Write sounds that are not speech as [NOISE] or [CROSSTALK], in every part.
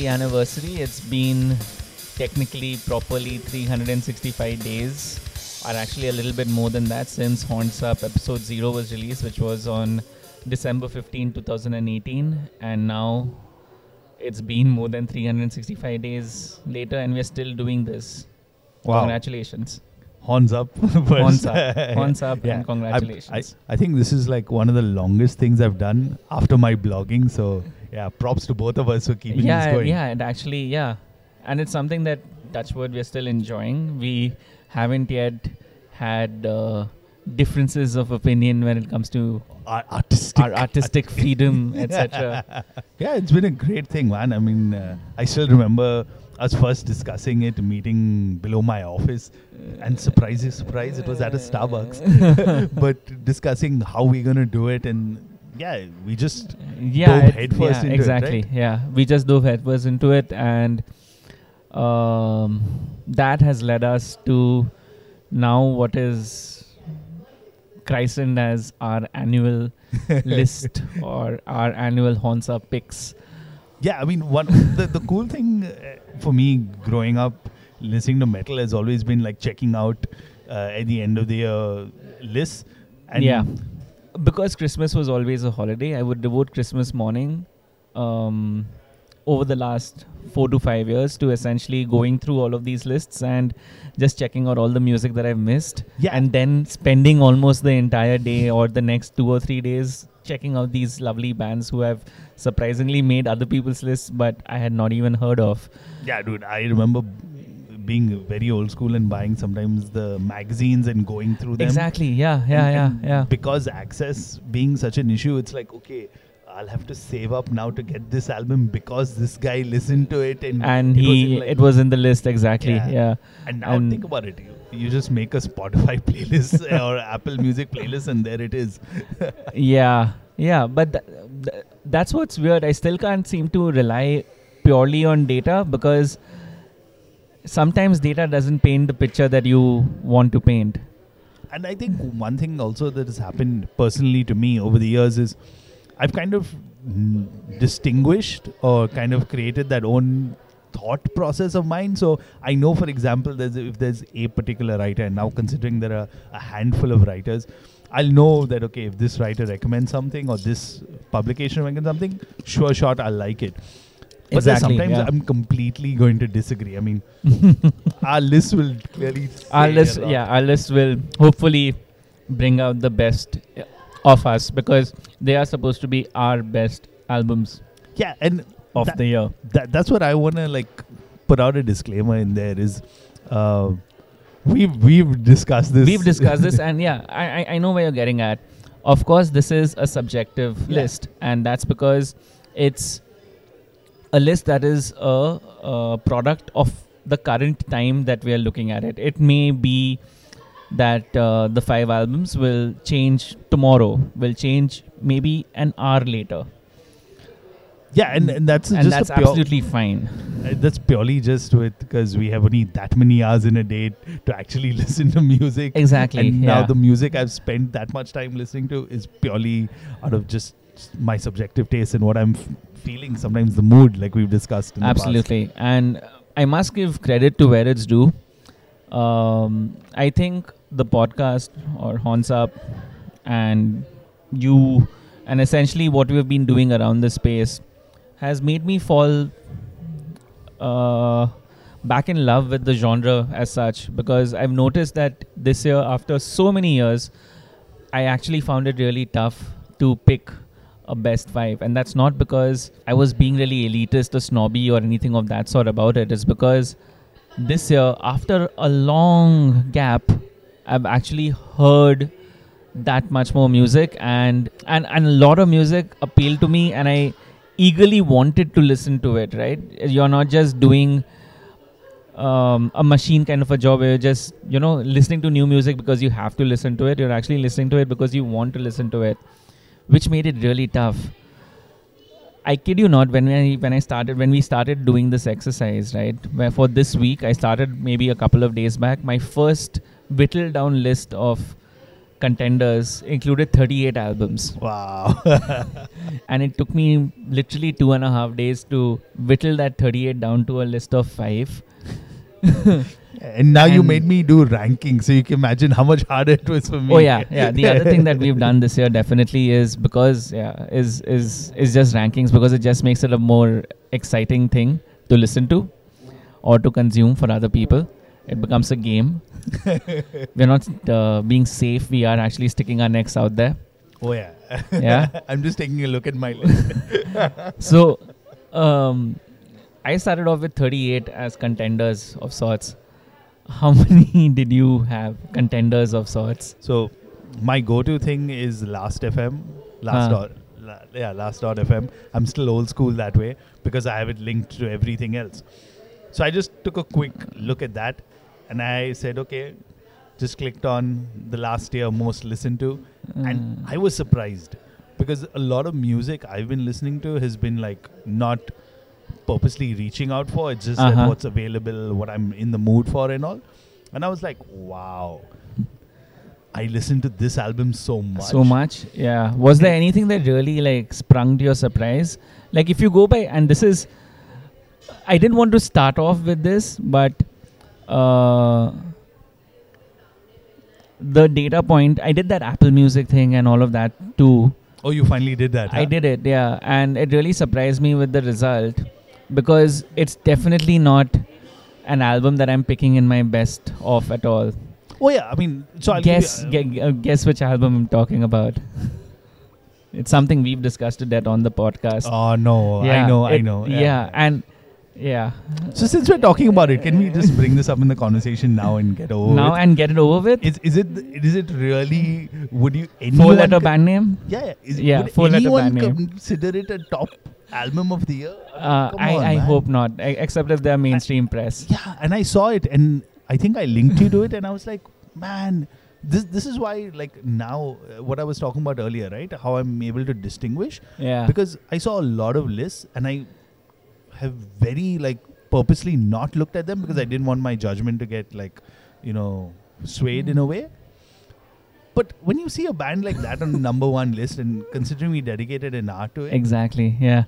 Happy anniversary. It's been technically, properly 365 days, or actually a little bit more than that, since Horns Up episode 0 was released, which was on December 15, 2018. And now it's been more than 365 days later, and we're still doing this. Wow. Congratulations. Horns up. [LAUGHS] Horns up. [LAUGHS] Horns up, Yeah. and congratulations. I, I think this is like one of the longest things I've done after my blogging. So yeah, props to both of us for keeping yeah, this going. yeah, and actually, yeah, and it's something that Touchwood we're still enjoying. We haven't yet had uh, differences of opinion when it comes to Ar- artistic. our artistic [LAUGHS] freedom, etc. [LAUGHS] yeah, it's been a great thing, man. I mean, uh, I still remember us first discussing it, meeting below my office, and surprise, surprise, it was at a Starbucks. [LAUGHS] but discussing how we're gonna do it, and yeah, we just yeah, dove headfirst yeah, into it, exactly. right? Yeah, we just dove headfirst into it, and um, that has led us to now what is christened as our annual [LAUGHS] list or our annual Horns Up picks. Yeah, I mean, one the, the cool thing uh, for me growing up listening to metal has always been like checking out uh, at the end of the year lists. And yeah, because Christmas was always a holiday, I would devote Christmas morning um, over the last four to five years to essentially going through all of these lists and just checking out all the music that I've missed. Yeah. And then spending almost the entire day or the next two or three days checking out these lovely bands who have surprisingly made other people's lists, but I had not even heard of. Yeah, dude, I remember being very old school and buying sometimes the magazines and going through them. Exactly. Yeah. Yeah. And- Yeah. and Yeah. Because access being such an issue, it's like, okay, I'll have to save up now to get this album because this guy listened to it and And it he, in, like- it was in the list exactly. Yeah. yeah. And now and- think about it. You, you just make a Spotify [LAUGHS] playlist [LAUGHS] or Apple Music playlist, and there it is. [LAUGHS] yeah yeah but th- th- that's what's weird i still can't seem to rely purely on data because sometimes data doesn't paint the picture that you want to paint And I think one thing also that has happened personally to me over the years is I've kind of distinguished or kind of created that own thought process of mine. So I know, for example, there's if there's a particular writer, and now considering there are a handful of writers, I'll know that okay, if this writer recommends something or this publication recommends something, sure shot I'll like it. But Exactly, sometimes yeah. I'm completely going to disagree. I mean, [LAUGHS] our list will clearly. our list yeah our list will hopefully bring out the best of us because they are supposed to be our best albums Yeah, and of that, the year that that's what I want to like put out a disclaimer in there is uh, we've we've discussed this We've discussed this, [LAUGHS] and yeah, I, I I know where you're getting at. Of course, this is a subjective Yeah. list, and that's because it's a list that is a, a product of the current time that we are looking at it. It may be that uh, the five albums will change tomorrow, will change maybe an hour later, yeah and, and that's and just that's absolutely fine. uh, that's purely just with because we have only that many hours in a day to actually [LAUGHS] listen to music Exactly. and yeah. now the music I've spent that much time listening to is purely out of just my subjective taste and what I'm f- feeling sometimes the mood like we've discussed. Absolutely. And I must give credit to where it's due. Um, I think the podcast or Horns Up and you and essentially what we've been doing around this space has made me fall uh, back in love with the genre as such because I've noticed that this year, after so many years, I actually found it really tough to pick a best five. And that's not because I was being really elitist or snobby or anything of that sort about it. It's because this year, after a long gap, I've actually heard that much more music and, and, and a lot of music appealed to me and I eagerly wanted to listen to it, right? You're not just doing um, a machine kind of a job where you're just, you know, listening to new music because you have to listen to it. You're actually listening to it because you want to listen to it, which made it really tough. I kid you not, when I when I started when we started doing this exercise, right? Where for this week I started maybe a couple of days back, my first whittled down list of contenders included 38 albums, Wow. [LAUGHS] and it took me literally two and a half days to whittle that 38 down to a list of five. [LAUGHS] and now you made me do ranking, so you can imagine how much harder it was for me. Oh yeah, yeah. The other thing that we've done this year definitely is because yeah is is is just rankings because it just makes it a more exciting thing to listen to or to consume for other people. It becomes a game. [LAUGHS] We're not uh, being safe. We are actually sticking our necks out there. Oh yeah. [LAUGHS] Yeah. I'm just taking a look at my list. [LAUGHS] So, um, I started off with 38 as contenders of sorts. How [LAUGHS] many did you have contenders of sorts? So my go-to thing is Last FM. Last dot, la, yeah, Last dot FM. I'm still old school that way because I have it linked to everything else. So I just took a quick look at that, and I said, okay, just clicked on the last year most listened to, and Mm. I was surprised because a lot of music I've been listening to has been like not purposely reaching out for. It's just Uh-huh. what's available, what I'm in the mood for, and all. And I was like, wow. I listened to this album so much. So much, yeah. Was there anything that really like sprung to your surprise? Like if you go by, and this is, I didn't want to start off with this, but uh, the data point, I did that Apple Music thing and all of that too. Oh, you finally did that. I huh? did it, yeah, and it really surprised me with the result because it's definitely not an album that I'm picking in my best of at all. Oh yeah, I mean, so I'll guess you, gue- uh, guess which album I'm talking about. it's something we've discussed it on the podcast. Oh no, yeah, I know, I know. Yeah, and yeah. so since we're talking about it, can we just bring this up in the conversation now and get over now it? and get it over with. Is is it is it really? Would you Four anyone letter con- band name. Yeah, yeah. Is, Yeah, four-letter anyone band name. consider it a top album of the year? Uh, I, on, I hope not, e- except if they're mainstream press. Yeah, and I saw it, and I think I linked you to it, and I was like, man, this this is why like now uh, what I was talking about earlier, right? How I'm able to distinguish Yeah. because I saw a lot of lists, and I have very like purposely not looked at them because I didn't want my judgment to get like you know swayed in a way. But when you see a band like that on the number one list, and considering we dedicated an hour to it, exactly. Yeah.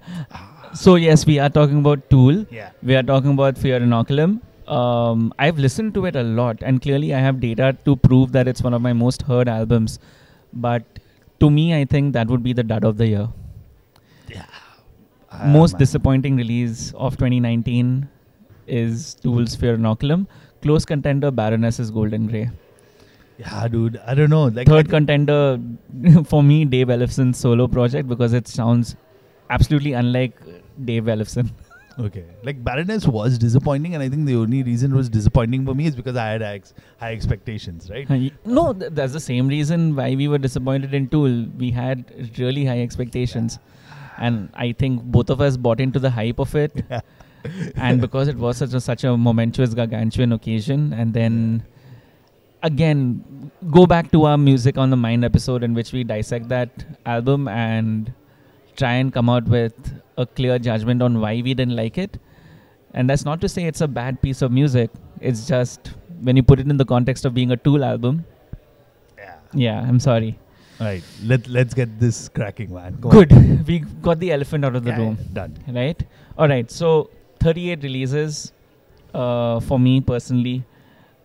So yes, we are talking about Tool. yeah, We are talking about Fear Inoculum. Um, I've listened to it a lot, and clearly I have data to prove that it's one of my most heard albums. But to me, I think that would be the dud of the year. Ah, most man. disappointing release of 2019 is Tool's Fear Inoculum. Close contender, Baroness's Golden Grey. Yeah, dude, I don't know. Like Third contender [LAUGHS] for me, Dave Ellefson's solo project because it sounds absolutely unlike Dave Ellefson. [LAUGHS] Okay. Like Baroness was disappointing, and I think the only reason it was disappointing for me is because I had high, ex- high expectations, right? no, th- that's the same reason why we were disappointed in Tool. We had really high expectations. And I think both of us bought into the hype of it. Yeah. [LAUGHS] and because it was such a, such a momentous, gargantuan occasion, and then again, go back to our Music on the Mind episode in which we dissect that album and try and come out with a clear judgment on why we didn't like it. And that's not to say it's a bad piece of music. It's just when you put it in the context of being a Tool album. Yeah. Yeah, I'm sorry. All right. Let Let's get this cracking, man. Go on. Good. We got the elephant out of the Yeah, room. done. Right? All right. So 38 releases uh, for me personally.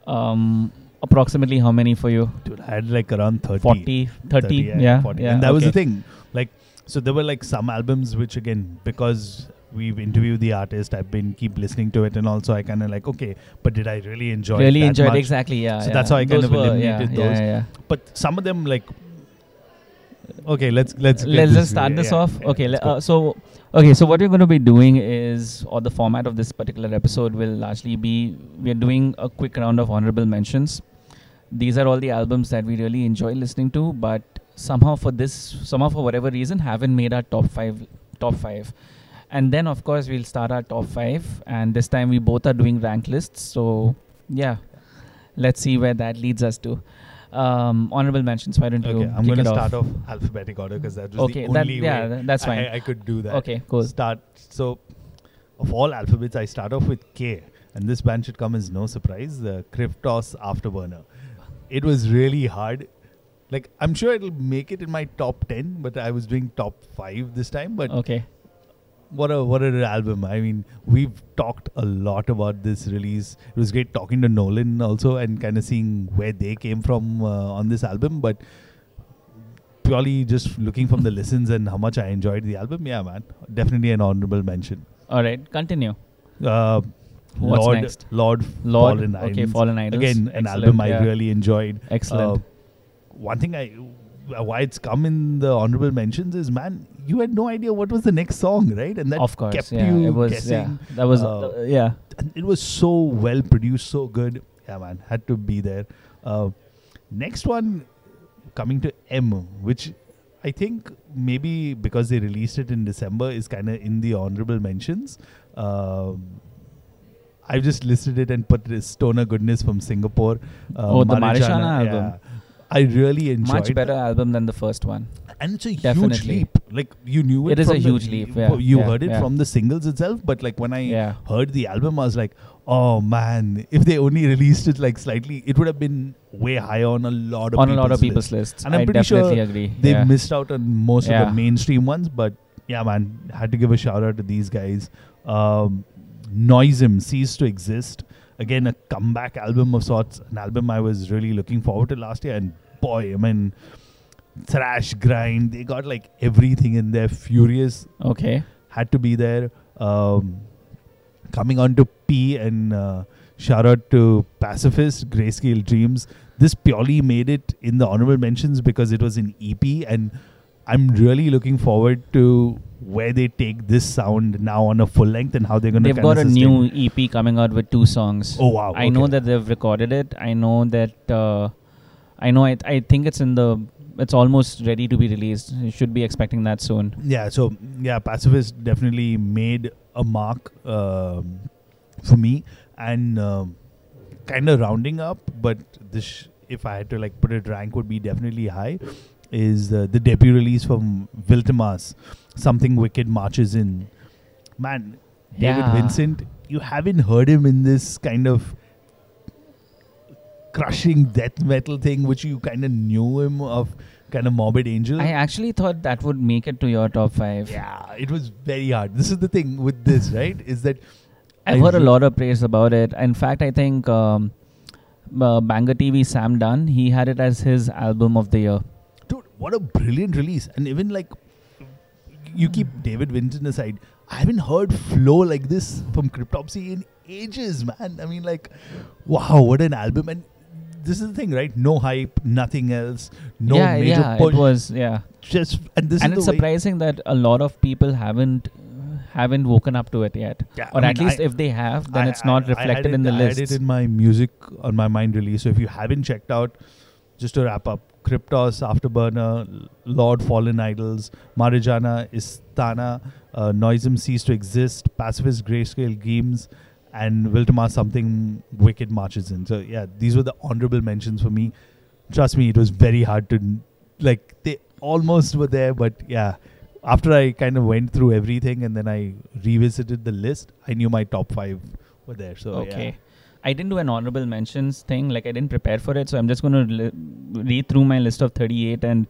Um, approximately how many for you? Dude, I had like around 30. 40, 30. yeah. 40. yeah, And that was the thing. Like, so there were like some albums which, again, because we've interviewed the artist, I've been keep listening to it, and also I kind of like, okay, but did I really enjoy Really it that enjoyed much? exactly. Yeah. So yeah. that's how I kind Those of were- yeah, eliminated those. Yeah, yeah. But some of them, like, okay, let's let's Let's just start this yeah, off. yeah, okay. go. uh, so, okay. So what we're going to be doing is, or the format of this particular episode will largely be, we're doing a quick round of honorable mentions. These are all the albums that we really enjoy listening to, but somehow for this, somehow for whatever reason, haven't made our top five. Top five. And then, of course, we'll start our top five. And this time, we both are doing rank lists. So, yeah, let's see where that leads us to. Um, honorable mentions. Why don't you? Okay, I'm going to start off? off alphabetic order because that was Okay, the that, only yeah, way th- that's fine. I, I could do that. Okay, cool. Start. So, of all alphabets, I start off with K, and this band should come as no surprise. The Kryptos Afterburner. It was really hard Like I'm sure it'll make it in my top ten, but I was doing top five this time. But Okay. What a what an album! I mean, we've talked a lot about this release. It was great talking to Nolan also and kind of seeing where they came from uh, on this album. But purely just looking from the listens and how much I enjoyed the album, yeah, man, definitely an honorable mention. All right. Continue. Uh, What's Lord, next? Lord, Lord. Fallen okay. Fallen Idols. Again, an Excellent, album I yeah. really enjoyed. Excellent. Uh, one thing I why it's come in the honorable mentions is man, you had no idea what was the next song, right? And that of course. kept yeah. you it was. guessing. Yeah. That was. Uh, yeah. It was so well produced, so good. Yeah, man, had to be there. Uh, next one, coming to M, which I think maybe because they released it in December is kind of in the honorable mentions. Um, I've just listed it and put this Stoner Goodness from Singapore. Uh, Oh, the Marijannah album. yeah. I really enjoyed Much better that. album than the first one. and it's a huge Definitely. leap. Like you knew it. It is a huge leap, yeah, you yeah, heard it yeah. from the singles itself, but like when I heard the album, I was like, oh man, if they only released it like slightly, it would have been way higher on a lot of On a people's lot of people's lists. lists. And I'm I pretty definitely sure agree. They missed out on most of the mainstream ones, but yeah, man, had to give a shout out to these guys. Um, Noism ceased to exist. Again, a comeback album of sorts. An album I was really looking forward to last year, and boy, I mean, thrash grind. They got like everything in there. Furious Okay. had to be there. Um, coming on to P and uh, shout out to Pacifist, Grayscale Dreams. This purely made it in the honorable mentions because it was an EP, and I'm really looking forward to where they take this sound now on a full length and how they're going to. They've got a new EP coming out with two songs. Oh wow! I know that they've recorded it. I know that. Uh, I know. I, I think it's in the. It's almost ready to be released. You should be expecting that soon. Yeah, so yeah, Pacifist definitely made a mark um, for me, and um, kind of rounding up. But this, if I had to like put it rank, would be definitely high. Is uh, the debut release from Vltimas, something wicked marches in. Man, David Yeah. Vincent, you haven't heard him in this kind of crushing death metal thing, which you kind of knew him of, kind of Morbid Angel. I actually thought that would make it to your top five. Yeah, it was very hard. This is the thing with this, [LAUGHS] right? Is that I've I heard a lot of praise about it. In fact, I think um, uh, Banger TV Sam Dunn he had it as his album of the year. What a brilliant release. And even like you keep David Vincent aside, I haven't heard Flo like this from Cryptopsy in ages, man. I mean, like, wow, what an album! And this is the thing, right? No hype, nothing else, no yeah, major yeah, push. it was yeah. just and this and is it's surprising that a lot of people haven't haven't woken up to it yet, Yeah, or I at mean, least I- if they have, then I- it's not reflected in the I had list. it in my music on my mind release. So if you haven't checked out, just to wrap up, Kryptos, Afterburner, Lord Fallen Idols, Marijannah, Istana, uh, Noism Cease to Exist, Pacifist Grayscale Games, and Wiltama Something Wicked Marches in. So yeah, these were the honorable mentions for me. Trust me, it was very hard to like they almost were there, but yeah. After I kind of went through everything and then I revisited the list, I knew my top five were there. So okay. yeah. I didn't do an honorable mentions thing. Like I didn't prepare for it, so I'm just going to li- read through my list of 38 and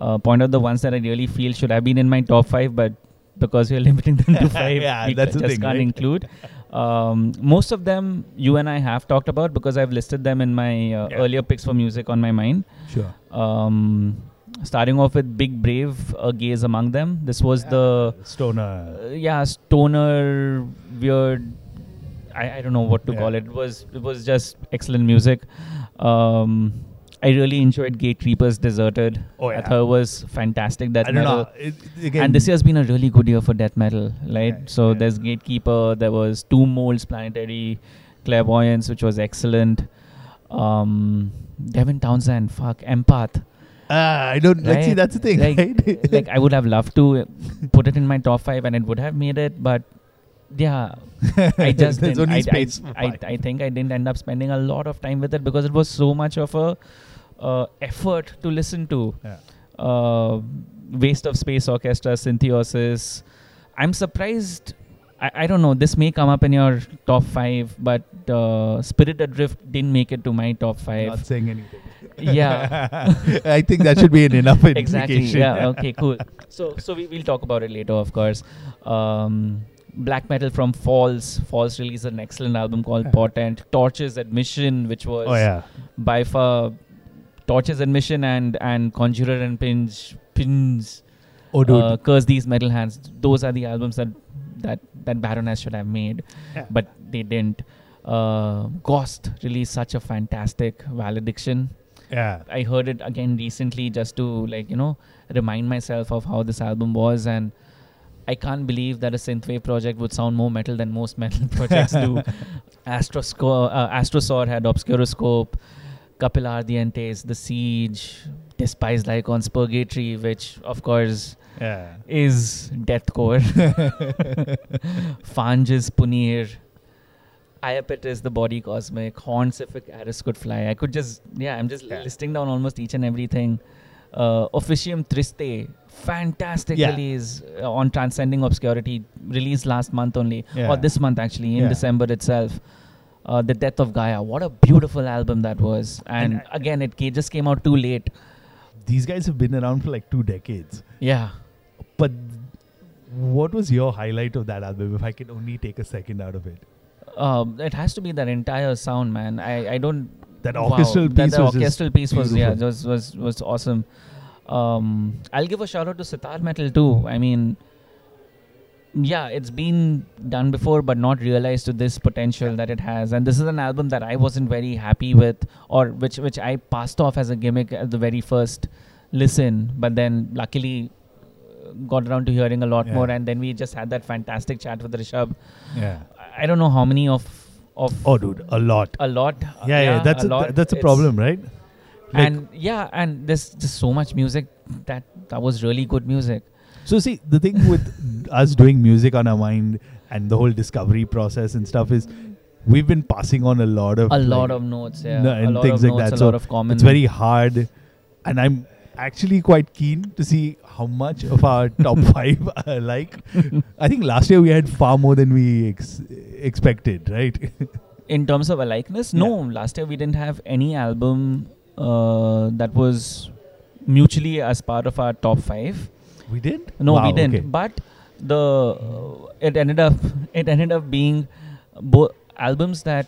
uh, point out the ones that I really feel should have been in my top five, but because we're [LAUGHS] limiting them to [LAUGHS] five, Yeah, we that's just thing, can't right? include. Um, most of them you and I have talked about because I've listed them in my uh, Yeah. earlier picks for music on my mind. Sure. Um, starting off with Big Brave, a gaze among them. This was the Stoner. uh, yeah stoner weird. I, I don't know what to Yeah. call it. It was it was just excellent music. Um, I really enjoyed Gatecreepers Deserted. Oh, I yeah. thought it was fantastic death I don't metal. know. It, again, And this year's been a really good year for death metal, right? Yeah, so yeah. there's Gatecreeper, there was Tomb Molds, Planetary Clairvoyance, which was excellent. Um, Devin Townsend, fuck, Empath. Ah, I don't like. See, that's the thing, Like- [LAUGHS] right? like I would have loved to put it in my top five, and it would have made it. But yeah, [LAUGHS] I just There's didn't. I, space I, I. I think I didn't end up spending a lot of time with it because it was so much of a uh, effort to listen to. Yeah. Uh, Waste of Space Orchestra, Syntheosis. I'm surprised. I, I don't know. This may come up in your top five, but uh, Spirit Adrift didn't make it to my top five. Not saying anything. Yeah. [LAUGHS] I think that should be an enough exactly. Yeah. Okay. Cool. So so we will talk about it later, of course. Um, black metal from Falls. Falls released an excellent album called Yeah. Portent. Torche's Admission, which was Oh yeah. by far Torche's Admission and and Conjurer and Pinch Pins. Oh dude. Uh, Curse these metal hands. Those are the albums that that that Baroness should have made, Yeah. but they didn't. Uh, Gost released such a fantastic valediction. yeah. I heard it again recently just to like you know remind myself of how this album was, and I can't believe that a synthwave project would sound more metal than most metal [LAUGHS] projects do. [LAUGHS] Astrosco- uh, Astrosaur had Obscuroscope, Kapil Ardientes, The Siege, Despised Icons, Purgatory, which of course Yeah. is deathcore. [LAUGHS] Fanges Punir. Iapit is the body cosmic. Horncific Aris could fly. I could just, yeah, I'm just Yeah. listing down almost each and everything. Uh, Officium Triste, fantastic Yeah. release uh, on Transcending Obscurity, released last month only, Yeah. or this month actually, in Yeah. December itself. Uh, the Death of Gaia, what a beautiful album that was. And, And I- again, it ca- just came out too late. These guys have been around for like two decades. Yeah. But what was your highlight of that album? If I can only take a second out of it, Um, it has to be that entire sound, man. I, I don't. That orchestral that, piece that was orchestral piece was yeah was was was awesome. Um, I'll give a shout out to Sitar Metal too. I mean, yeah, it's been done before, but not realized to this potential that it has. And this is an album that I wasn't very happy with, or which which I passed off as a gimmick at the very first listen. But then, luckily, uh, got around to hearing a lot Yeah. more, and then we just had that fantastic chat with Rishabh. yeah. I don't know how many of of Oh, dude, a lot. a lot. Yeah, yeah. that's a, lot. th- that's a problem, right? Like- and yeah, and there's just so much music that that was really good music. So see, the thing with [LAUGHS] us doing music on our mind and the whole discovery process and stuff is we've been passing on a lot of A lot of notes, yeah, no, a and lot things of like notes, that. a So lot of common. it's very hard and I'm actually quite keen to see how much of our top [LAUGHS] 5 are like. I think last year we had far more than we ex- expected, right? [LAUGHS] in terms of a likeness. No, last year we didn't have any album uh, that was mutually as part of our top five. we did? No, Wow, we didn't. okay. But the uh, it ended up it ended up being both albums that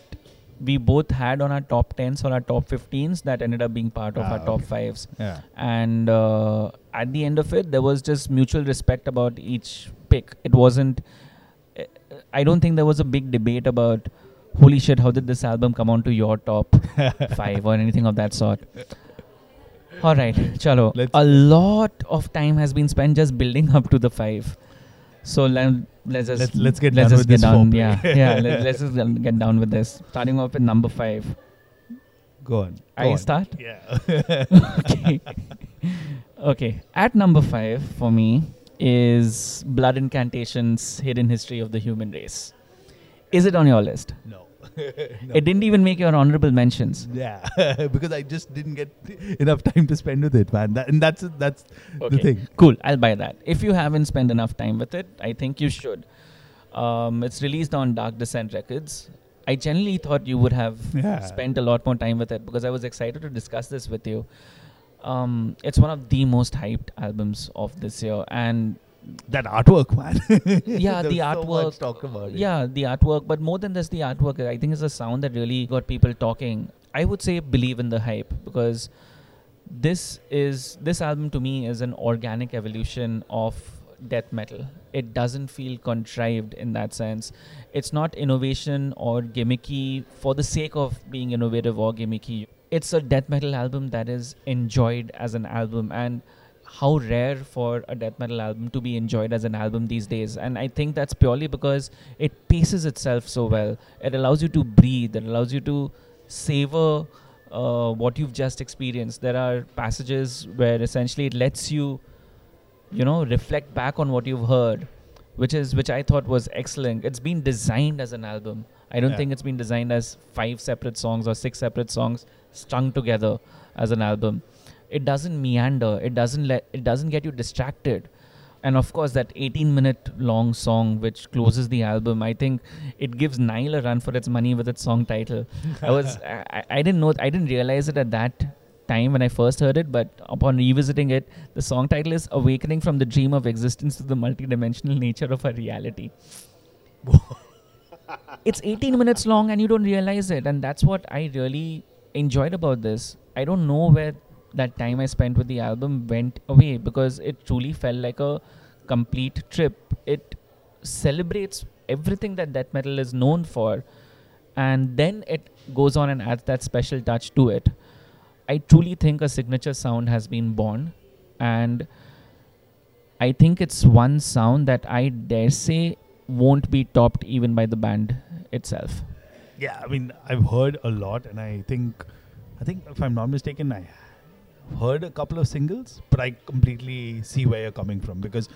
we both had on our top tens or our top fifteens that ended up being part of Ah, our top okay. fives. Yeah. and uh, at the end of it there was just mutual respect about each pick it wasn't i don't think there was a big debate about holy shit how did this album come onto your top [LAUGHS] 5 or anything of that sort all right chalo Let's- a lot of time has been spent just building up to the 5 so let, let's just Let's- let's get let's done just get down yeah yeah [LAUGHS] let, let's just get down with this starting off with number 5 Go on. i go on. start Yeah. [LAUGHS] okay. okay. At number five for me is Blood Incantations Hidden History of the Human Race. Is it on your list? no. It didn't even make your honorable mentions. Yeah, [LAUGHS] because I just didn't get enough time to spend with it, man. That, and that's that's the thing. Cool. I'll buy that. If you haven't spent enough time with it, I think you should. Um, it's released on Dark Descent Records. I generally thought you would have Yeah. spent a lot more time with it because I was excited to discuss this with you. Um, it's one of the most hyped albums of this year, and That artwork, man. [LAUGHS] Yeah, the was so artwork, talk about it. yeah, the artwork, but more than just the artwork, I think it's a sound that really got people talking. I would say believe in the hype because this is this album to me is an organic evolution of death metal. It doesn't feel contrived in that sense. It's not innovation or gimmicky for the sake of being innovative or gimmicky. It's a death metal album that is enjoyed as an album and how rare for a death metal album to be enjoyed as an album these days. And i think that's purely because it paces itself so well. It allows you to breathe. It allows you to savor uh, what you've just experienced. There are passages where essentially it lets you you know reflect back on what you've heard which is which i thought was excellent. It's been designed as an album. I don't Yeah. think it's been designed as five separate songs or six separate songs strung together as an album it doesn't meander it doesn't let it doesn't get you distracted and of course that 18 minute long song which closes the album i think it gives nile a run for its money with its song title [LAUGHS] i was I, I- didn't know i didn't realize it at that time when I first heard it, but upon revisiting it, the song title is "Awakening from the Dream of Existence to the Multidimensional Nature of Our Reality." [LAUGHS] it's 18 minutes long, and you don't realize it, and that's what I really enjoyed about this. I don't know where that time I spent with the album went away because it truly felt like a complete trip. It celebrates everything that death metal is known for, and then it goes on and adds that special touch to it. I truly think a signature sound has been born, and I think it's one sound that I dare say won't be topped even by the band itself. Yeah, I mean, I've heard a lot, and I think, I think if I'm not mistaken, I heard a couple of singles, but I completely see where you're coming from because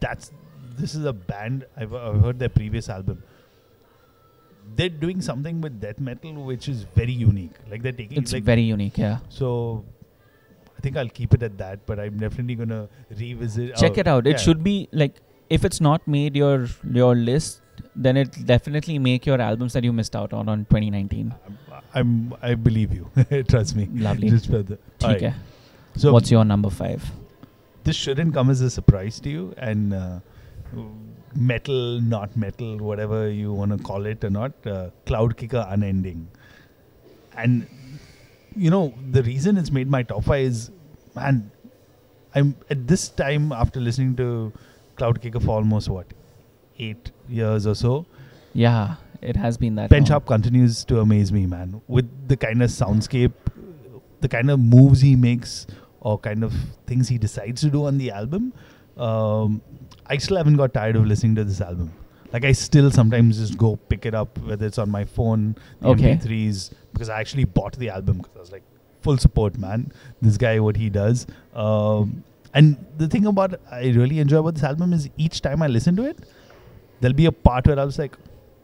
that's this is a band I've, I've heard their previous album. They're doing something with death metal which is very unique. Like they're taking It's like very unique, yeah. so. I think I'll keep it at that, but I'm definitely gonna revisit. Check uh, it out. It yeah. should be like if it's not made your your list, then it definitely make your albums that you missed out on on 2019. I'm, I'm I believe you. [LAUGHS] Trust me. Lovely. Just for the. So what's your number five? This shouldn't come as a surprise to you, and uh, metal, not metal, whatever you want to call it or not, uh, Cloud Kicker Unending. And you know the reason it's made my top five is, man, I'm at this time after listening to Cloud Kicker for almost what eight years or so. Yeah, it has been that. Ben Sharp continues to amaze me, man, with the kind of soundscape, the kind of moves he makes or kind of things he decides to do on the album. Um, I still haven't got tired of listening to this album. Like I still sometimes just go pick it up, whether it's on my phone, the Okay. MP3s, because I actually bought the album because I was like, full support, man. This guy, what he does. Um, and the thing about I really enjoy about this album is each time I listen to it, there'll be a part where I was like,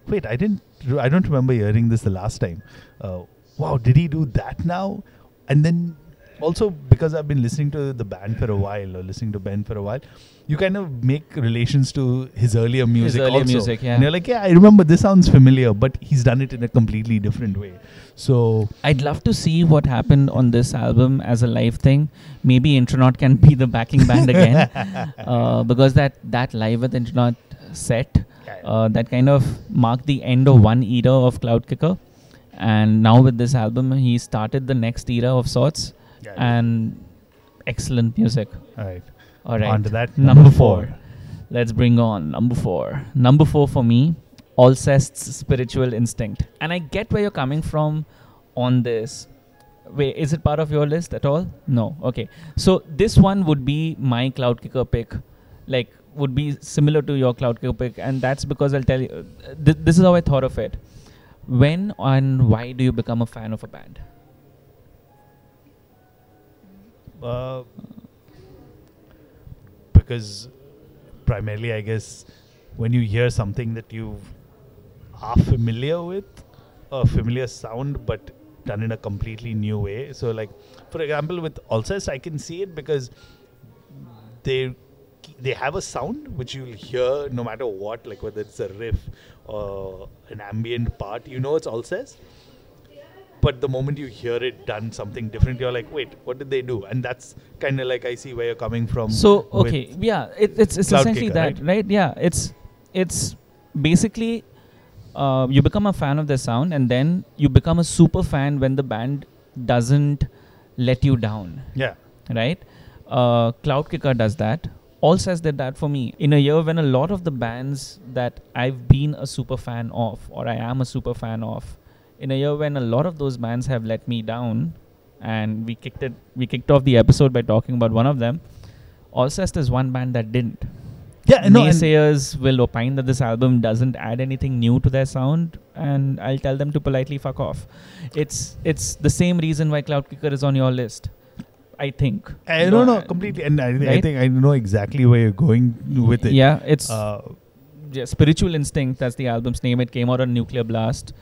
wait, I didn't, I don't remember hearing this the last time. Uh, wow, did he do that now? And then also because I've been listening to the band for a while or listening to Ben for a while, you kind of make relations to his earlier music. earlier also. music, yeah. And you're like, yeah, I remember this sounds familiar, but he's done it in a completely different way. So I'd love to see what happened on this album as a live thing. Maybe Intronaut can be the backing band again, [LAUGHS] uh, because that that live with Intronaut set uh, that kind of marked the end of one era of Cloud Kicker, and now with this album, he started the next era of sorts, yeah, and excellent music. all right. All right, On to that. number four. Let's bring on number four. Number four for me, Alcest's spiritual instinct. And I get where you're coming from on this. Wait, is it part of your list at all? No. Okay. So this one would be my cloud kicker pick. Like would be similar to your cloud kicker pick, and that's because I'll tell you. Uh, th- this is how I thought of it. When and why do you become a fan of a band? Uh, because primarily, I guess, when you hear something that you are familiar with, a familiar sound, but done in a completely new way. So, like, for example, with Alcest, I can see it because they they have a sound which you'll hear no matter what, like whether it's a riff or an ambient part, you know it's Alcest. But the moment you hear it done something different, you're like, wait, what did they do? And that's kind of like I see where you're coming from. So okay, yeah, it, it's it's essentially Kicker, that, right? right? Yeah, it's it's basically uh, you become a fan of their sound, and then you become a super fan when the band doesn't let you down, Yeah. right? Uh, Cloud Kicker does that. Alcest did that for me in a year when a lot of the bands that I've been a super fan of, or I am a super fan of, in a year when a lot of those bands have let me down, and we kicked it, we kicked off the episode by talking about one of them. Alcest is one band that didn't. Yeah, no, Naysayers will opine that this album doesn't add anything new to their sound, and I'll tell them to politely fuck off. It's it's the same reason why Cloud Kicker is on your list. I think. I No, don't know I- completely, and I, I right? think I know exactly where you're going with it. Yeah, it's Uh, yeah, Spiritual Instinct. That's the album's name. It came out on Nuclear Blast.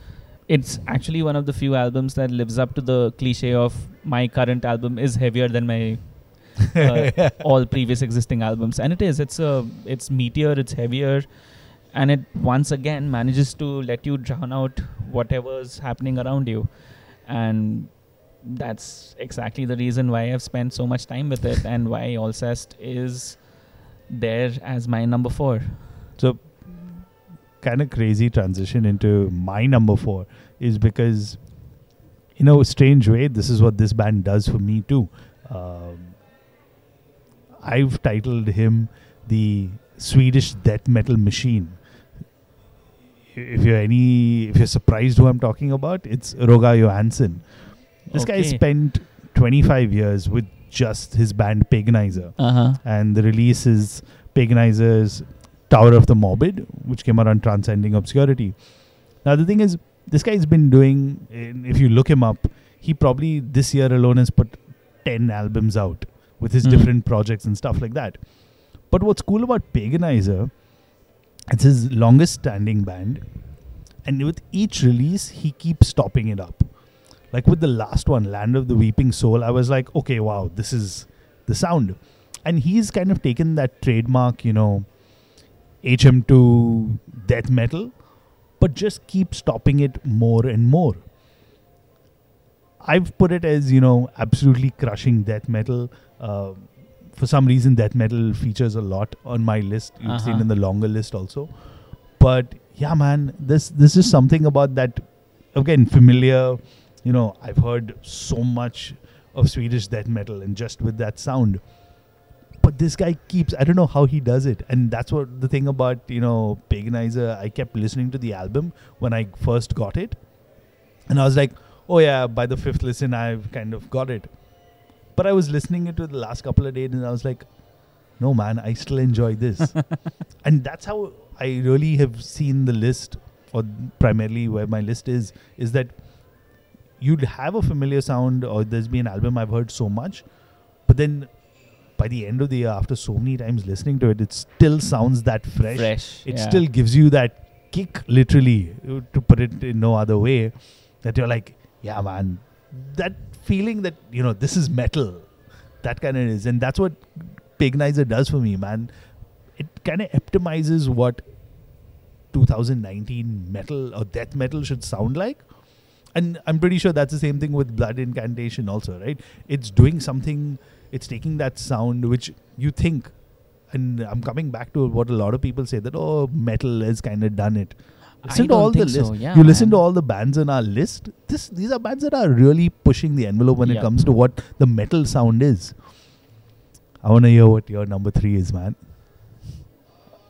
It's actually one of the few albums that lives up to the cliche of my current album is heavier than my uh, [LAUGHS] all previous existing albums. And it is it's a it's meatier it's heavier and it once again manages to let you drown out whatever's happening around you. And that's exactly the reason why I've spent so much time with it and why Alcest is there as my number four. So, kind of crazy transition into my number four is because, in a strange way, this is what this band does for me too. Um, I've titled him the Swedish death metal machine. If you're any, if you're surprised who I'm talking about, it's Rogga Johansson. This guy spent 25 years with just his band Paganizer Uh huh. and the release is Paganizer's Tower of the Morbid, which came out on Transcending Obscurity. Now, the thing is, this guy's been doing, if you look him up, he probably this year alone has put 10 albums out with his Mhm. different projects and stuff like that. But what's cool about Paganizer, it's his longest standing band, and with each release, he keeps topping it up. Like with the last one, Land of the Weeping Soul, I was like, okay, wow, this is the sound. And he's kind of taken that trademark, you know, HM2 death metal, but just keep stopping it more and more. I've put it as, you know, absolutely crushing death metal. Uh, for some reason, death metal features a lot on my list. You've seen Uh-huh. in the longer list also. But yeah, man, this this is something about that. Again, familiar. You know, I've heard so much of Swedish death metal, and just with that sound. But this guy keeps. I don't know how he does it, and that's what the thing about you know Paganizer. I kept listening to the album when I first got it, and I was like, oh yeah. By the fifth listen, I've kind of got it. But I was listening it to the last couple of days, and I was like, no man, I still enjoy this, [LAUGHS] and that's how I really have seen the list, or primarily where my list is, is that you'd have a familiar sound, or there's been an album I've heard so much, but then by the end of the year, after so many times listening to it, it still sounds that fresh. Fresh. It yeah. still gives you that kick, literally, uh, to put it in no other way, that you're like, yeah, man, that feeling that, you know, this is metal. That kind of is. And that's what Paganizer does for me, man. It kind of epitomizes what 2019 metal or death metal should sound like. And I'm pretty sure that's the same thing with Blood Incantation, also, right? It's doing something, it's taking that sound which you think, and I'm coming back to what a lot of people say that, oh, metal has kind of done it. I Listen to all the so, list. yeah, you listen to all the bands on our list. This these are bands that are really pushing the envelope when it comes to what the metal sound is. I want to hear what your number three is, man.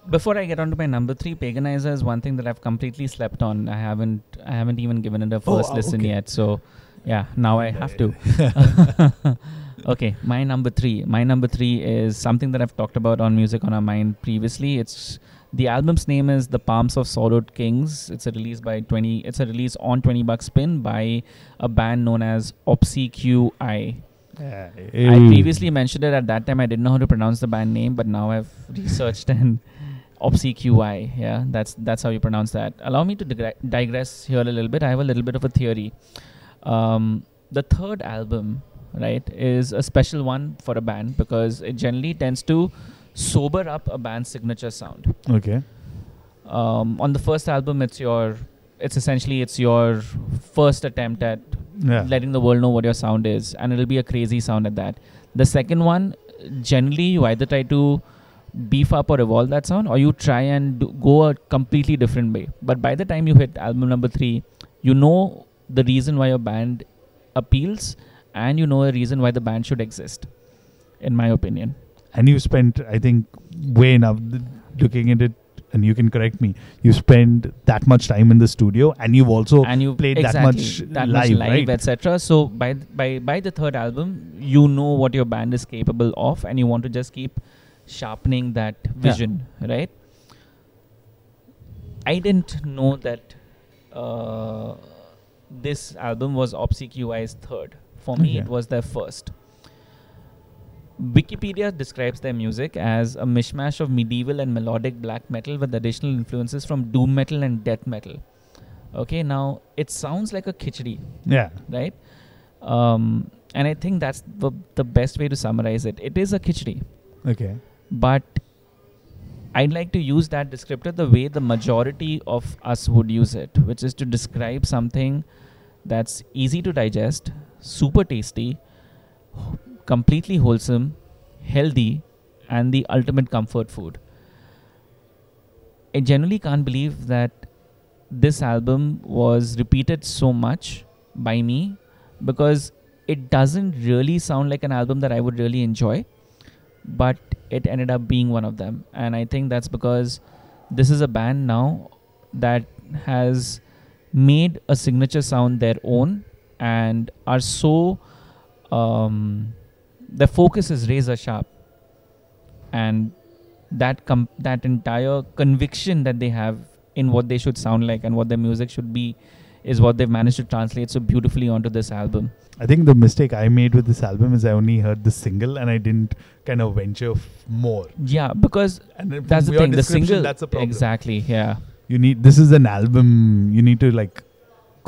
Before I get on to my number three, Paganizer is one thing that I've completely slept on. I haven't I haven't even given it a Oh, first uh, listen okay. yet. So yeah, now I have to. [LAUGHS] [LAUGHS] okay, my number three. My number three is something that I've talked about on Music on Our Mind previously. It's the album's name is The Psalms of Sorrowed Kings. It's a release by twenty. It's a release on Twenty Bucks Spin by a band known as Obsequiae. Yeah. I previously mentioned it at that time. I didn't know how to pronounce the band name, but now I've researched [LAUGHS] and Obsequiae. Yeah, that's that's how you pronounce that. Allow me to digre- digress here a little bit. I have a little bit of a theory. Um, the third album, right, is a special one for a band because it generally tends to sober up a band's signature sound. Okay. Um, on the first album, it's your, it's essentially it's your first attempt at Yeah. letting the world know what your sound is, and it'll be a crazy sound at that. The second one, generally, you either try to beef up or evolve that sound, or you try and do, go a completely different way. But by the time you hit album number three, you know the reason why your band appeals, and you know a reason why the band should exist. In my opinion, and you spent, I think, way enough looking at it, and you can correct me. You spend that much time in the studio, and you've also and you played that much that live, much live, right? etc. So by by by the third album, you know what your band is capable of, and you want to just keep sharpening that vision, right? I didn't know that uh, this album was Obsequiae's third. For me, it was their first. Wikipedia describes their music as a mishmash of medieval and melodic black metal with additional influences from doom metal and death metal. Okay, now it sounds like a khichdi, yeah. right? Um, and I think that's the, the best way to summarize it. It is a khichdi, Okay. but I'd like to use that descriptor the way the majority of us would use it, which is to describe something that's easy to digest, super tasty, completely wholesome, healthy, and the ultimate comfort food. I generally can't believe that this album was repeated so much by me because it doesn't really sound like an album that I would really enjoy, but it ended up being one of them. And I think that's because this is a band now that has made a signature sound their own and are so um, the focus is razor sharp and that com- that entire conviction that they have in what they should sound like and what their music should be is what they've managed to translate so beautifully onto this album I think the mistake I made with this album is I only heard the single and I didn't kind of venture f- more. yeah because that's the thing the single That's a problem. exactly yeah You need this is an album. You need to like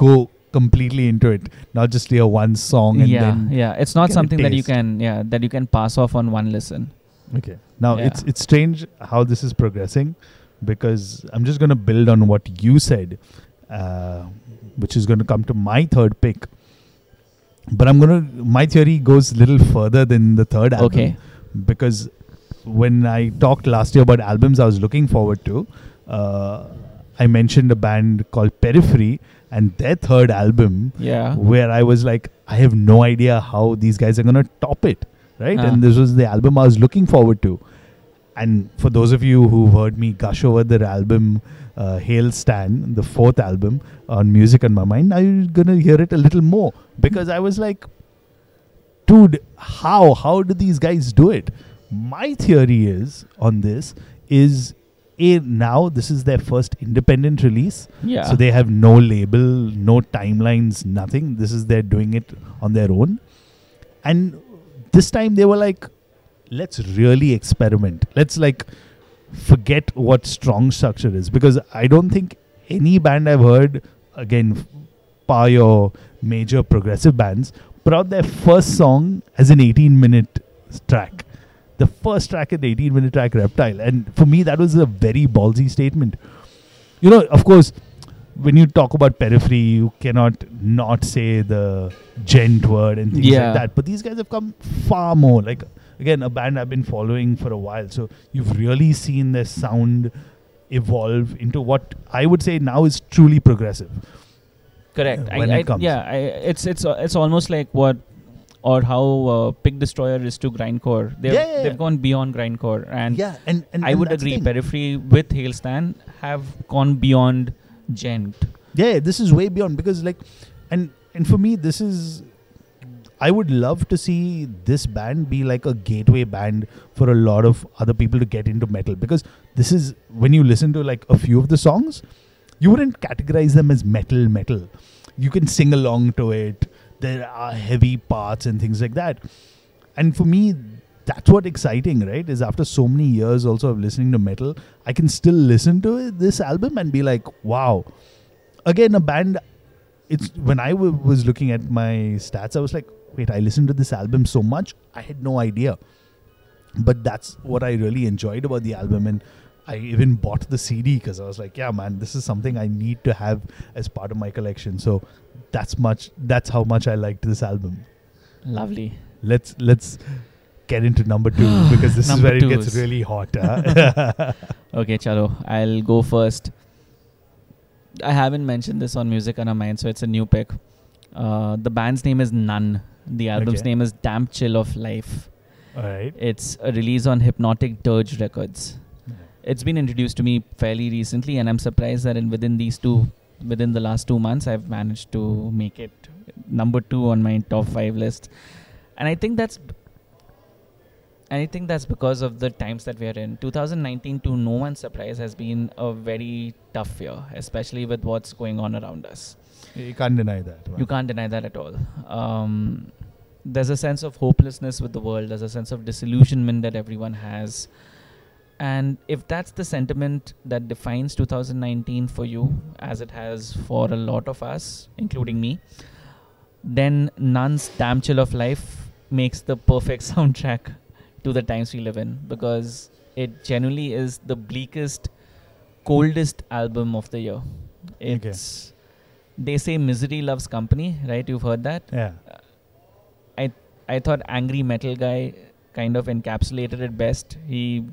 go completely into it, not just hear one song and yeah then. yeah it's not something that you can yeah that you can pass off on one listen Okay. Now Yeah. it's it's strange how this is progressing, because I'm just going to build on what you said, uh, which is going to come to my third pick. But I'm going to my theory goes a little further than the third album. okay because when I talked last year about albums I was looking forward to, uh, I mentioned a band called Periphery and their third album, yeah where I was like, I have no idea how these guys are gonna top it, right? Ah. And this was the album I was looking forward to. And for those of you who've heard me gush over their album, uh, Hail Stan, the fourth album on Music on My Mind, now you're gonna hear it a little more because I was like, dude, how how do these guys do it? My theory is on this is a now this is their first independent release, yeah so they have no label, no timelines, nothing. This is they're doing it on their own, and this time they were like, let's really experiment. Let's like forget what strong structure is because I don't think any band I've heard again, par your major progressive bands, put out their first song as an 18 minute track. The first track in the 18 minute track, Reptile. And for me, that was a very ballsy statement. You know, of course, when you talk about periphery, you cannot not say the djent word and things Yeah. like that. But these guys have come far more. Like, again, a band I've been following for a while. So you've really seen their sound evolve into what I would say now is truly progressive. correct uh, when I, it I, comes. yeah I, it's it's uh, it's almost like what or how uh, pig destroyer is to grindcore they've, Yeah, yeah, they've gone beyond grindcore and yeah, and, and i and would agree periphery with Hail Stan have gone beyond djent Yeah, this is way beyond because like, and and for me, this is. I would love to see this band be like a gateway band for a lot of other people to get into metal because this is when you listen to like a few of the songs, you wouldn't categorize them as metal metal. You can sing along to it. There are heavy parts and things like that. And for me, that's what exciting, right? Is after so many years also of listening to metal, I can still listen to it, this album and be like, wow. Again, a band. It's when I w- was looking at my stats, I was like, wait, I listened to this album so much, I had no idea. But that's what I really enjoyed about the album, and I even bought the CD because I was like, yeah, man, this is something I need to have as part of my collection. So that's much. That's how much I liked this album. lovely Let's let's get into number two [SIGHS] because this is where it gets really hot. huh? [LAUGHS] okay chalo i'll go first i haven't mentioned this on music on a mind so it's a new pick uh, the band's name is Nun the album's Okay. name is damp chill of life All right. it's a release on hypnotic dirge records it's been introduced to me fairly recently and i'm surprised that in within these two within the last two months i've managed to make it number two on my top five list and i think that's and i think that's because of the times that we are in 2019 to no one's surprise has been a very tough year especially with what's going on around us You can't deny that. man. you can't deny that at all. Um, there's a sense of hopelessness with the world. There's a sense of disillusionment that everyone has. And if that's the sentiment that defines 2019 for you, as it has for a lot of us, including me, then Nun's Damn Chill of Life makes the perfect [LAUGHS] soundtrack to the times we live in because it genuinely is the bleakest, coldest album of the year. Okay. It's they say misery loves company, right? You've heard that. Yeah. I I thought angry metal guy kind of encapsulated it best. He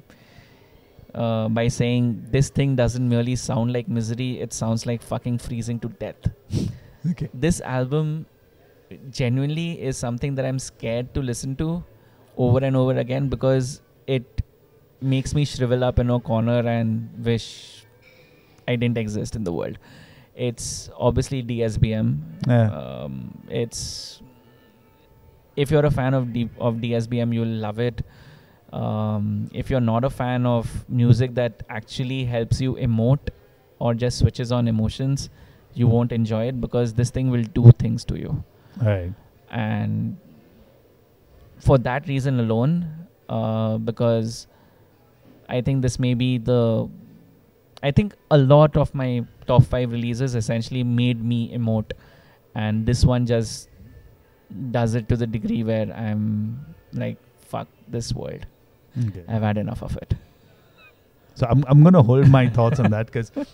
uh, by saying this thing doesn't merely sound like misery; it sounds like fucking freezing to death. [LAUGHS] Okay. This album genuinely is something that I'm scared to listen to over and over again because it makes me shrivel up in a corner and wish I didn't exist in the world. It's obviously DSBM. Yeah. Um, it's if you're a fan of D- of DSBM, you'll love it. Um, if you're not a fan of music that actually helps you emote or just switches on emotions, you won't enjoy it because this thing will do things to you. Right. And for that reason alone, uh, because I think this may be the. I think a lot of my top five releases essentially made me emote, and this one just does it to the degree where I'm like, fuck this world. Okay. I've had enough of it. So I'm I'm gonna hold my thoughts on that because uh,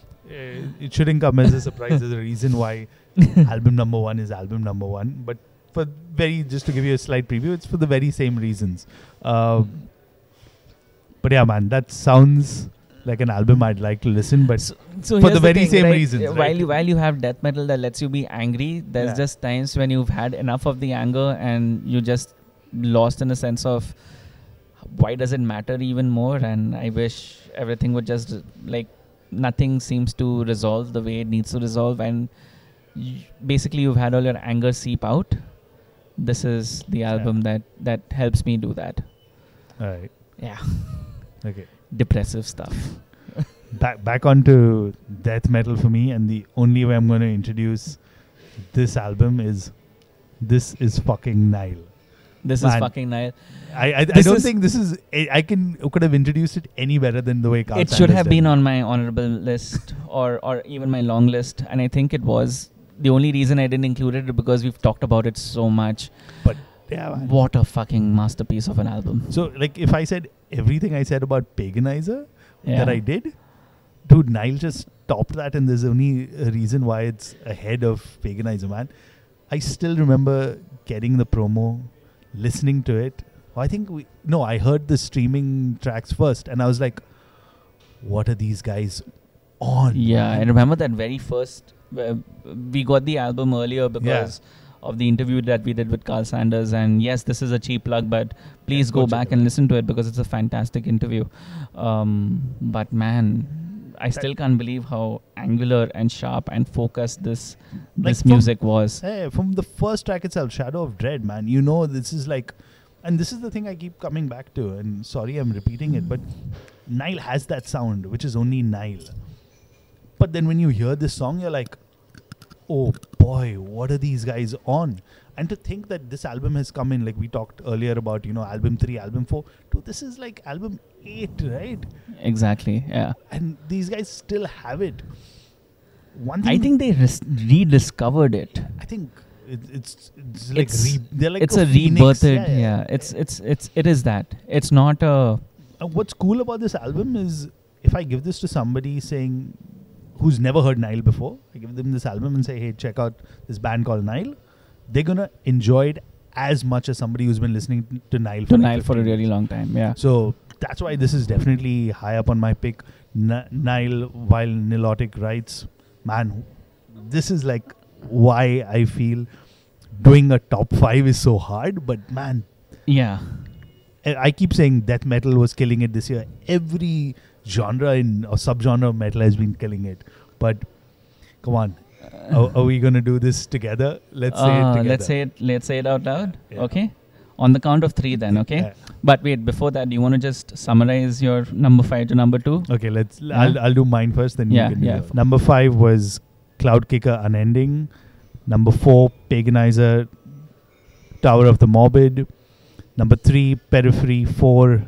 it shouldn't come as a surprise. There's a reason why [LAUGHS] album number one is album number one, but for very just to give you a slight preview, it's for the very same reasons. Um, but yeah, man, that sounds like an album I'd like to listen. But So, so For the very thing, same right? reasons, Uh, right? While you while you have death metal that lets you be angry, there's Yeah. just times when you've had enough of the anger and you just lost in a sense of why does it matter even more? And I wish everything would just like nothing seems to resolve the way it needs to resolve, and y- basically you've had all your anger seep out. This is the Yeah. album that that helps me do that. all right, Yeah, okay. depressive stuff. [LAUGHS] Back back onto death metal for me, and the only way I'm going to introduce this album is this is fucking Nile. This Man. is fucking nice. I I, I don't think this is I, I can could have introduced it any better than the way Karl it should have did been on my honorable list [LAUGHS] or or even my long list and i think it was the only reason i didn't include it because we've talked about it so much But Yeah, man. what a fucking masterpiece of an album So, like, if I said everything I said about Paganizer yeah that I did, dude, Nile just topped that, and there's only a reason why it's ahead of Paganizer, man. I still remember getting the promo, listening to it. I think we no, I heard the streaming tracks first, and I was like, "What are these guys on?" yeah i remember that very first uh, we got the album earlier because of the interview that we did with Karl Sanders and yes this is a cheap plug but please go go back and listen to it because it's a fantastic interview um, but man I still can't believe how angular and sharp and focused this Like this from- music was. Hey, from the first track itself, Shadow of Dread, man, you know this is like, and this is the thing I keep coming back to. And sorry, I'm repeating it, but Nile has that sound, which is only Nile. But then when you hear this song, you're like, oh boy, what are these guys on? And to think that this album has come in, like we talked earlier about, you know, album three, album four, dude, this is like album eight, right? Exactly. Yeah. And these guys still have it. One thing I think they res- rediscovered it. I think it, it's it's like It's- re- they're like it's a, phoenix. rebirthed. Yeah, It's it's it's it is that. It's not a. Uh, what's cool about this album is if I give this to somebody saying who's never heard Nile before, I give them this album and say, "Hey, check out this band called Nile." They're gonna enjoy it as much as somebody who's been listening to Nile for To like Nile for a really long time. Yeah. So that's why this is definitely high up on my pick. N- Nile, Vile Nilotic Rites, man, this is like why I feel doing a top five is so hard. But man, Yeah. I I keep saying death metal was killing it this year. Every genre in or subgenre of metal has been killing it. But come on, are, are we gonna do this together? Let's say it Uh, together. let's say it. Let's say it out loud. Yeah. Okay. On the count of three, then. Okay. Yeah. But wait, before that, do you want to just summarize your number five to number two? Okay, let's. Yeah. I'll I'll do mine first. Then Yeah, you can do yeah. Number five was Cloudkicker Unending. Number four, Paganizer, Tower of the Morbid. Number three, Periphery. Four,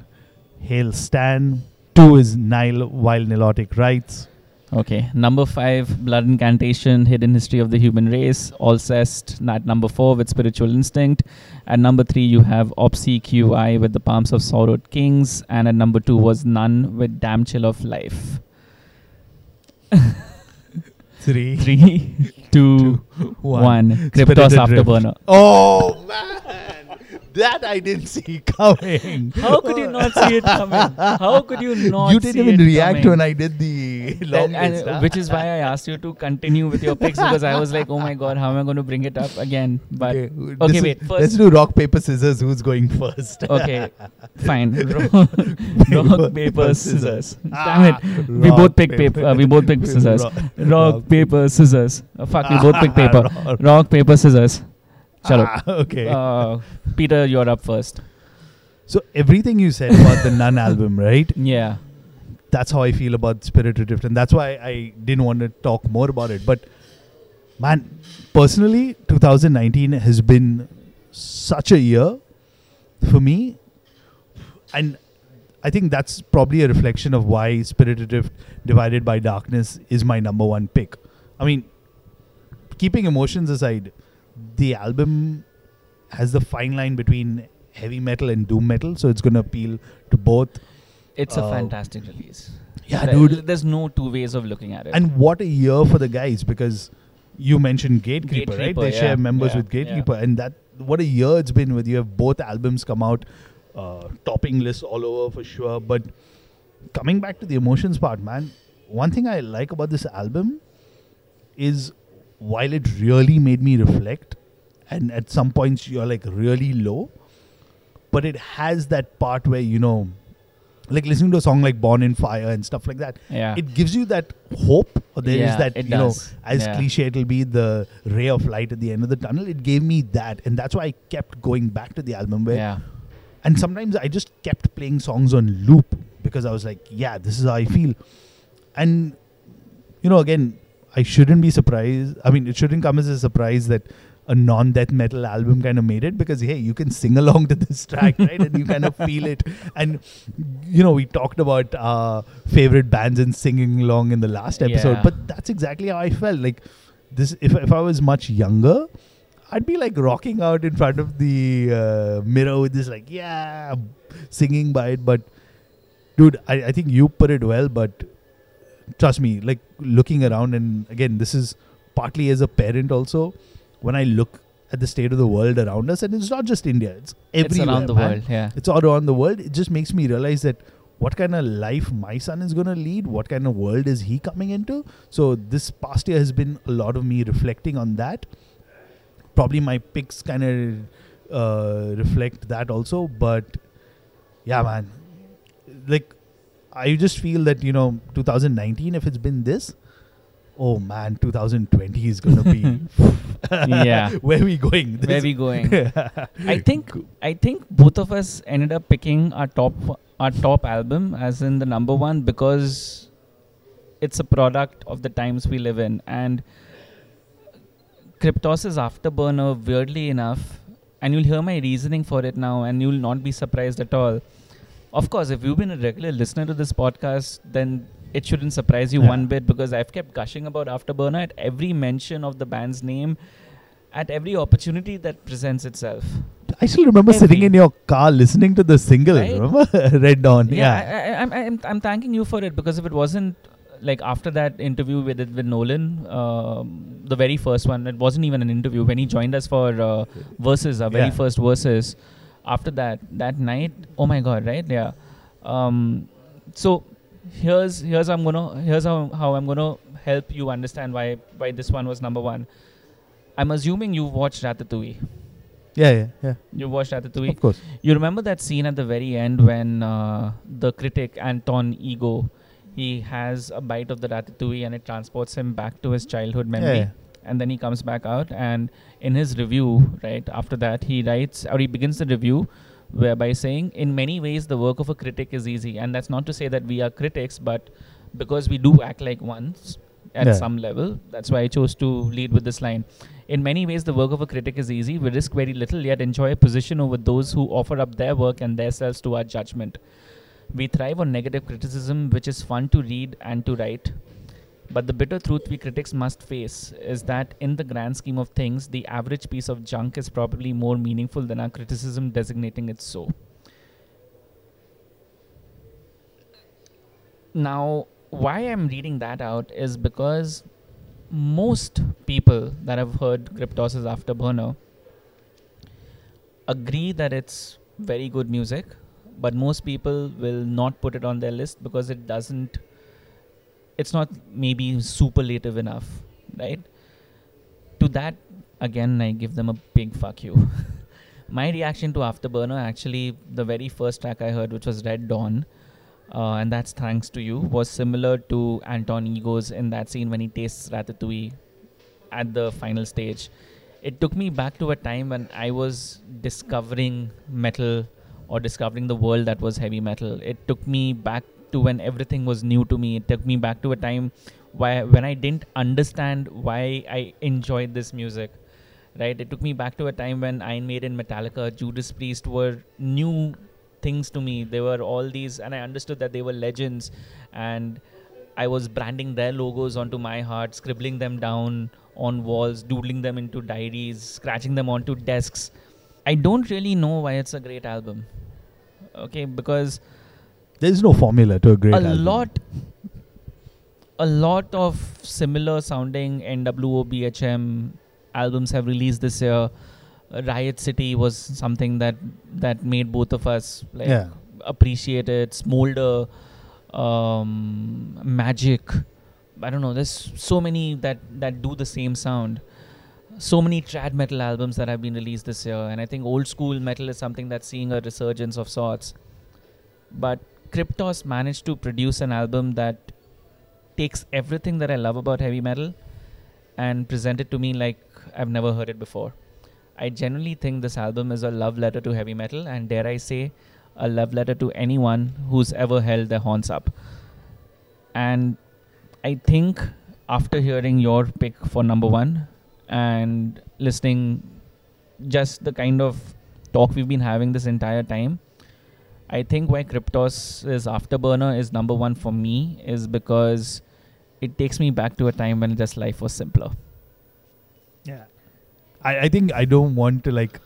Hail Stan. Two is Nile, Vile Nilotic Rites. Okay. Number five, Blood Incantation, Hidden History of the Human Race, Alcest, at number four with Spiritual Instinct. At number three, you have Obsequiae with The Psalms of Sorrowed Kings. And at number two was Nun with Damn Chill of Life. [LAUGHS] Three, Three, [LAUGHS] two, one. one. Kryptos Spirit Adrift. Afterburner. Oh man! that I didn't see coming. How could you not see it coming? How could you [LAUGHS] not? you didn't even react coming? when I did the [LAUGHS] long and, list. huh? which is why I asked you to continue with your picks because I was like, oh my god, how am I going to bring it up again? But okay, okay, wait, is- first- let's do rock paper scissors. Who's going first? okay, [LAUGHS] fine. Rock, rock paper scissors. Damn it. We both pick paper. Uh, we both pick [LAUGHS] scissors. Rock, Rock, paper, scissors. Uh, fuck, we both pick paper. Rock. Rock, paper, scissors. Shut up. Ah, okay. Uh, Peter, you're up first. so everything you said about the Nun album, right? Yeah. That's how I feel about Spirit Adrift, and that's why I didn't want to talk more about it. But man, personally, 2019 has been such a year for me, and I think that's probably a reflection of why Spirit Adrift Divided by Darkness is my number one pick. I mean, keeping emotions aside, the album has the fine line between heavy metal and doom metal, so it's going to appeal to both. It's a Uh, fantastic release. Yeah, There- dude. There's no two ways of looking at it. And what a year for the guys because you mentioned Gatecreeper, right? They yeah, share members yeah, with Gatecreeper, and that what a year it's been with you have both albums come out, uh, topping lists all over for sure. But coming back to the emotions part, man, one thing I like about this album is while it really made me reflect, and at some points you're like really low, but it has that part where you know. Like listening to a song like "Born in Fire" and stuff like that, yeah. it gives you that hope or there is Yeah, that it you know as Yeah. cliche it'll be the ray of light at the end of the tunnel it gave me that and that's why i kept going back to the album where yeah. and sometimes i just kept playing songs on loop because i was like yeah this is how i feel and you know again i shouldn't be surprised i mean it shouldn't come as a surprise that a non-death metal album kind of made it because hey you can sing along to this track [LAUGHS] right? And you kind of feel it. And you know we talked about our favorite bands and singing along in the last episode Yeah. but that's exactly how i felt. Like this if, if i was much younger i'd be like rocking out in front of the uh, mirror with this like yeah singing by it. But dude I, I think you put it well but trust me like looking around and again this is partly as a parent also when i look at the state of the world around us and it's not just india it's It's everywhere around the man. world. Yeah. it's all around the world it just makes me realize that what kind of life my son is going to lead what kind of world is he coming into so this past year has been a lot of me reflecting on that probably my picks kind of uh, reflect that also but yeah man like i just feel that you know 2019 if it's been this oh man 2020 is going to be [LAUGHS] Yeah. [LAUGHS] where we going Where This- we going? [LAUGHS] I think I think both of us ended up picking our top our top album as in the number one because it's a product of the times we live in and Kryptos' is Afterburner weirdly enough and you'll hear my reasoning for it now and you'll not be surprised at all. Of course, if you've been a regular listener to this podcast, then it shouldn't surprise you Yeah. one bit because I've kept gushing about Afterburner at every mention of the band's name, at every opportunity that presents itself. I still remember sitting in your car listening to the single. Right? Remember [LAUGHS] Red Dawn? Yeah, Yeah, I, I'm, I'm, I'm thanking you for it because if it wasn't like after that interview with with Nolan, um, the very first one, it wasn't even an interview when he joined us for uh, verses, our very Yeah. first verses. After that, that night, oh my god, right? Yeah. Um, so here's here's I'm gonna here's how, how I'm gonna help you understand why why this one was number one. I'm assuming you've watched Ratatouille. yeah, yeah, yeah. You watched Ratatouille. Of course. You remember that scene at the very end when uh, the critic Anton Ego he has a bite of the ratatouille and it transports him back to his childhood memory, Yeah. and then he comes back out and in his review, right after that, he writes or he begins the review whereby saying, in many ways, the work of a critic is easy, and that's not to say that we are critics, but because we do act like ones at Yeah. some level, that's why I chose to lead with this line. In many ways, the work of a critic is easy. We risk very little, yet enjoy a position over those who offer up their work and themselves to our judgment. We thrive on negative criticism, which is fun to read and to write. But the bitter truth we critics must face is that, in the grand scheme of things, the average piece of junk is probably more meaningful than our criticism designating it so. Now, why I'm reading that out is because most people that have heard Kryptos' Afterburner agree that it's very good music, but most people will not put it on their list because it doesn't. It's not maybe superlative enough, right? To that, again, I give them a big fuck you. [LAUGHS] My reaction to Afterburner, actually, the very first track I heard, which was Red Dawn, uh, and that's thanks to you, was similar to Anton Ego's in that scene when he tastes Ratatouille at the final stage. It took me back to a time when I was discovering metal or discovering the world that was heavy metal. It took me back to when everything was new to me. It took me back to a time why when I didn't understand why I enjoyed this music. Right? It took me back to a time when Iron Maiden, Metallica, Judas Priest were new things to me. They were all these, and I understood that they were legends, and I was branding their logos onto my heart, scribbling them down on walls, doodling them into diaries, scratching them onto desks. I don't really know why it's a great album. Okay, because There's no formula to a great a album. lot a lot of similar sounding NWO BHM albums have released this year. Uh, Riot City was something that that made both of us like Yeah. appreciate it. Smolder, um, Magic. I don't know. There's so many that that do the same sound. So many trad metal albums that have been released this year, and I think old school metal is something that's seeing a resurgence of sorts. But Kryptos managed to produce an album that takes everything that I love about heavy metal and present it to me like I've never heard it before. I genuinely think this album is a love letter to heavy metal, and dare I say, a love letter to anyone who's ever held their horns up. And I think after hearing your pick for number one and listening just the kind of talk we've been having this entire time, I think why Kryptos is Afterburner is number one for me is because it takes me back to a time when just life was simpler. Yeah. I, I think I don't want to like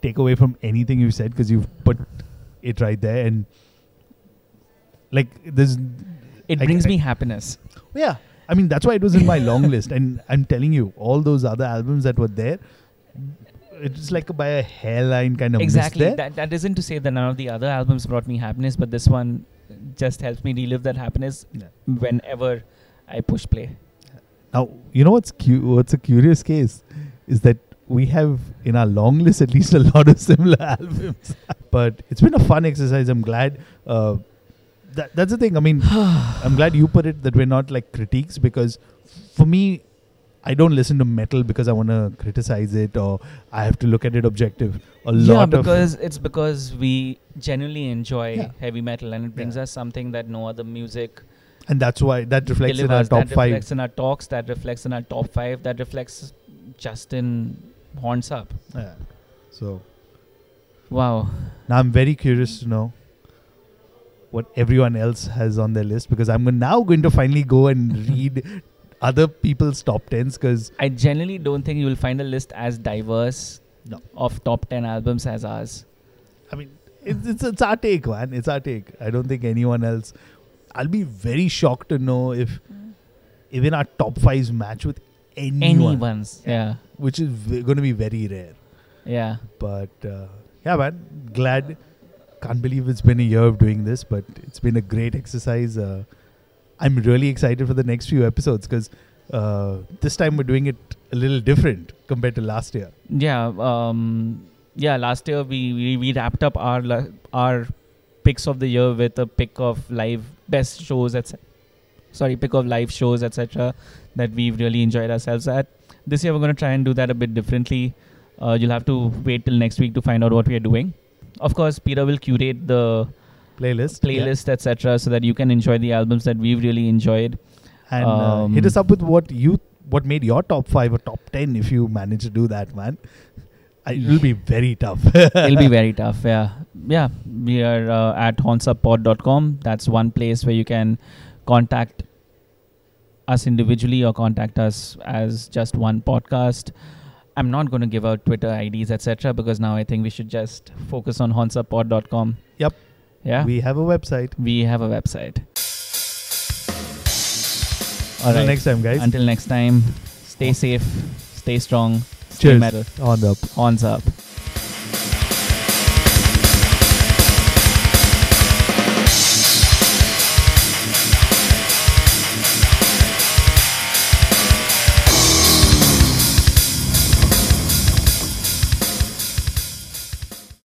take away from anything you said because you've put it right there and like there's It I- brings I- me happiness. yeah I mean that's why it was in my long list and I'm telling you all those other albums that were there it's like by a hairline kind of exactly. there. That that isn't to say that none of the other albums brought me happiness, but this one just helps me relive that happiness Yeah. whenever I push play. Now, you know what's cu- what's a curious case is that we have in our long list at least a lot of [LAUGHS] similar albums. but it's been a fun exercise. I'm glad. Uh, that that's the thing. I mean, [SIGHS] I'm glad you put it that we're not like critiques because for me, I don't listen to metal because I want to criticize it or I have to look at it objective. A yeah, lot of because it's because we genuinely enjoy Yeah. heavy metal, and it brings Yeah. us something that no other music and that's why that reflects in our delivers. top that five. reflects in our talks. That reflects in our top five. That reflects Justin horns up. Yeah. So Wow. Now I'm very curious to know what everyone else has on their list because I'm now going to finally go and [LAUGHS] read other people's top tens because I generally don't think you will find a list as diverse No. of top 10 albums as ours. I mean it's, it's it's our take, man. It's our take. I don't think anyone else. I'll be very shocked to know if even our top fives match with anyone, Anyone's. Yeah. which is v- going to be very rare. Yeah. But uh, yeah, man, glad. Can't believe it's been a year of doing this, but it's been a great exercise. Uh, I'm really excited for the next few episodes because uh, this time we're doing it a little different compared to last year. Yeah. Um, yeah. Last year we, we, we wrapped up our our picks of the year with a pick of live best shows, etc. Sorry, pick of live shows, etc. That we've really enjoyed ourselves at. This year we're going to try and do that a bit differently. Uh, you'll have to wait till next week to find out what we are doing. Of course, Peter will curate the Playlist, playlist, etc., so that you can enjoy the albums that we've really enjoyed. yeah. and uh, Um, hit us up with what you what made your top five or top ten if you manage to do that, man. It'll be very tough. [LAUGHS] It'll be very tough. Yeah, yeah. We are uh, at hornsuppod.com. That's one place where you can contact us individually or contact us as just one podcast. I'm not going to give out Twitter IDs, etc., because now I think we should just focus on hornsuppod.com. Yep. Yeah. We have a website. We have a website. All Until right. next time, guys. Until next time, stay safe, stay strong, stay Cheers. metal. On up. Horns up.